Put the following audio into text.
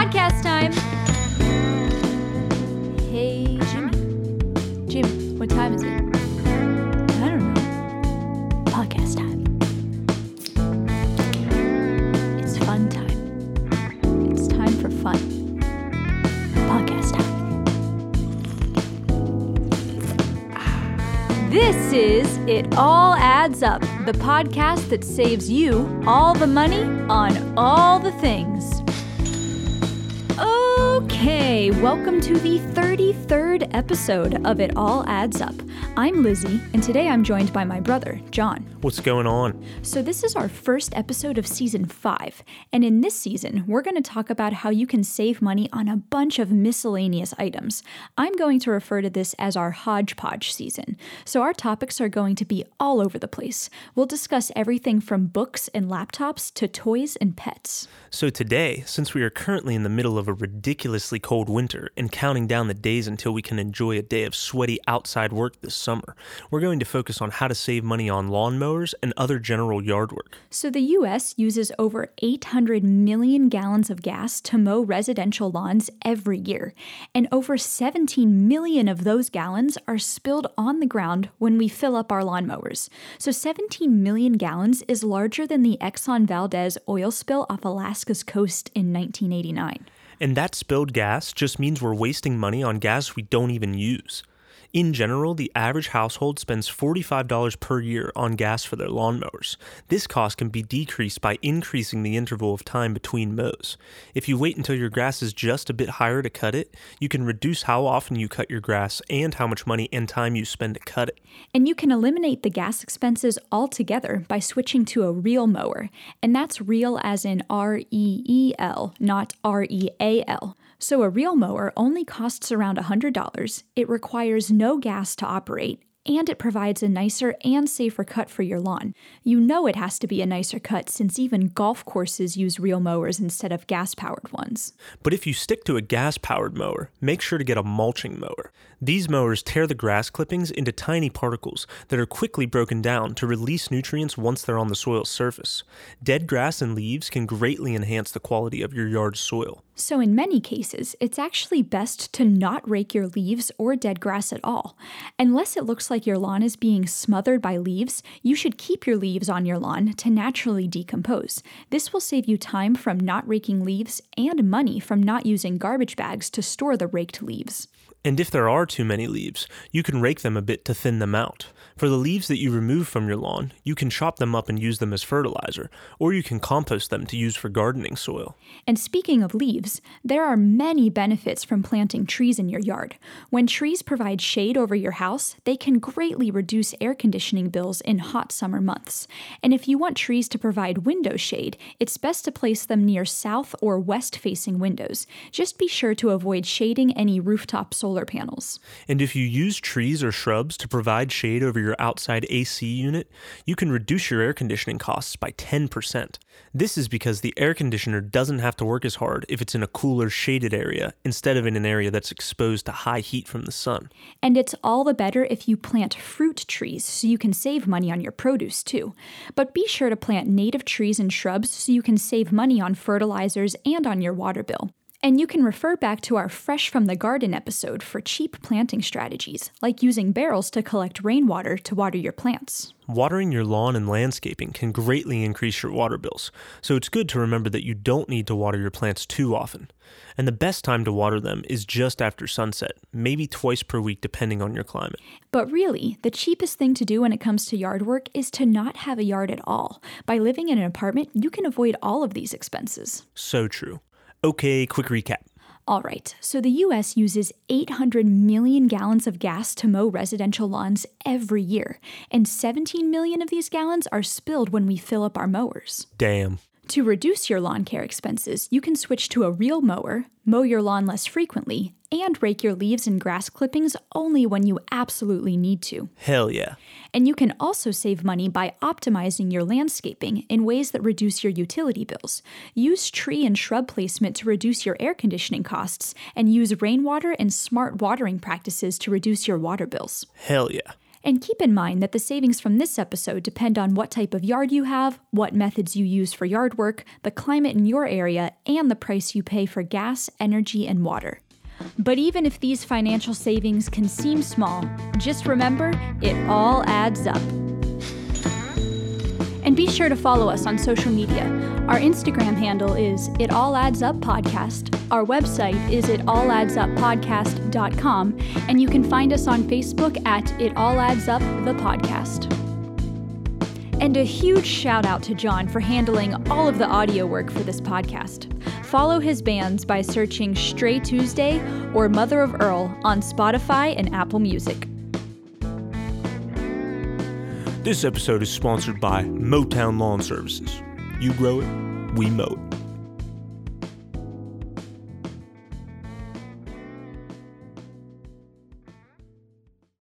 podcast time. Hey, Jimmy. Jim, what time is it? I don't know. Podcast time. It's fun time. It's time for fun. Podcast time. This is It All Adds Up, the podcast that saves you all the money on all the things. Welcome to the 33rd episode of It All Adds Up. I'm Lizzie, and today I'm joined by my brother, John. What's going on? So, this is our first episode of season five, and in this season, we're going to talk about how you can save money on a bunch of miscellaneous items. I'm going to refer to this as our hodgepodge season. So, our topics are going to be all over the place. We'll discuss everything from books and laptops to toys and pets. So, today, since we are currently in the middle of a ridiculously cold winter and counting down the days until we can enjoy a day of sweaty outside work this summer, we're going to focus on how to save money on lawnmowers and other general yard work. So, the US uses over 800 million gallons of gas to mow residential lawns every year, and over 17 million of those gallons are spilled on the ground when we fill up our lawnmowers. So, 17 million gallons is larger than the Exxon Valdez oil spill off Alaska's coast in 1989. And that spilled gas just means we're wasting money on gas we don't even use. In general, the average household spends $45 per year on gas for their lawnmowers. This cost can be decreased by increasing the interval of time between mows. If you wait until your grass is just a bit higher to cut it, you can reduce how often you cut your grass and how much money and time you spend to cut it. And you can eliminate the gas expenses altogether by switching to a reel mower. And that's reel as in R E E L, not R E A L. So a reel mower only costs around $100. It requires no gas to operate and it provides a nicer and safer cut for your lawn. You know it has to be a nicer cut since even golf courses use reel mowers instead of gas powered ones. But if you stick to a gas powered mower, make sure to get a mulching mower. These mowers tear the grass clippings into tiny particles that are quickly broken down to release nutrients once they're on the soil's surface. Dead grass and leaves can greatly enhance the quality of your yard's soil. So, in many cases, it's actually best to not rake your leaves or dead grass at all. Unless it looks like your lawn is being smothered by leaves, you should keep your leaves on your lawn to naturally decompose. This will save you time from not raking leaves and money from not using garbage bags to store the raked leaves. And if there are too many leaves, you can rake them a bit to thin them out. For the leaves that you remove from your lawn, you can chop them up and use them as fertilizer, or you can compost them to use for gardening soil. And speaking of leaves, there are many benefits from planting trees in your yard. When trees provide shade over your house, they can greatly reduce air conditioning bills in hot summer months. And if you want trees to provide window shade, it's best to place them near south or west facing windows. Just be sure to avoid shading any rooftop solar panels. And if you use trees or shrubs to provide shade over your outside AC unit, you can reduce your air conditioning costs by 10%. This is because the air conditioner doesn't have to work as hard if it's in a cooler, shaded area instead of in an area that's exposed to high heat from the sun. And it's all the better if you plant fruit trees so you can save money on your produce too. But be sure to plant native trees and shrubs so you can save money on fertilizers and on your water bill. And you can refer back to our Fresh from the Garden episode for cheap planting strategies, like using barrels to collect rainwater to water your plants. Watering your lawn and landscaping can greatly increase your water bills, so it's good to remember that you don't need to water your plants too often. And the best time to water them is just after sunset, maybe twice per week depending on your climate. But really, the cheapest thing to do when it comes to yard work is to not have a yard at all. By living in an apartment, you can avoid all of these expenses. So true. Okay, quick recap. All right, so the US uses 800 million gallons of gas to mow residential lawns every year, and 17 million of these gallons are spilled when we fill up our mowers. Damn. To reduce your lawn care expenses, you can switch to a reel mower, mow your lawn less frequently, and rake your leaves and grass clippings only when you absolutely need to. Hell yeah. And you can also save money by optimizing your landscaping in ways that reduce your utility bills. Use tree and shrub placement to reduce your air conditioning costs, and use rainwater and smart watering practices to reduce your water bills. Hell yeah. And keep in mind that the savings from this episode depend on what type of yard you have, what methods you use for yard work, the climate in your area, and the price you pay for gas, energy, and water. But even if these financial savings can seem small, just remember it all adds up. And be sure to follow us on social media. Our Instagram handle is It All Adds Up Podcast. Our website is italladdsuppodcast.com, and you can find us on Facebook at It All Adds Up the Podcast. And a huge shout out to John for handling all of the audio work for this podcast. Follow his bands by searching Stray Tuesday or Mother of Earl on Spotify and Apple Music. This episode is sponsored by Motown Lawn Services. You grow it, we mow it.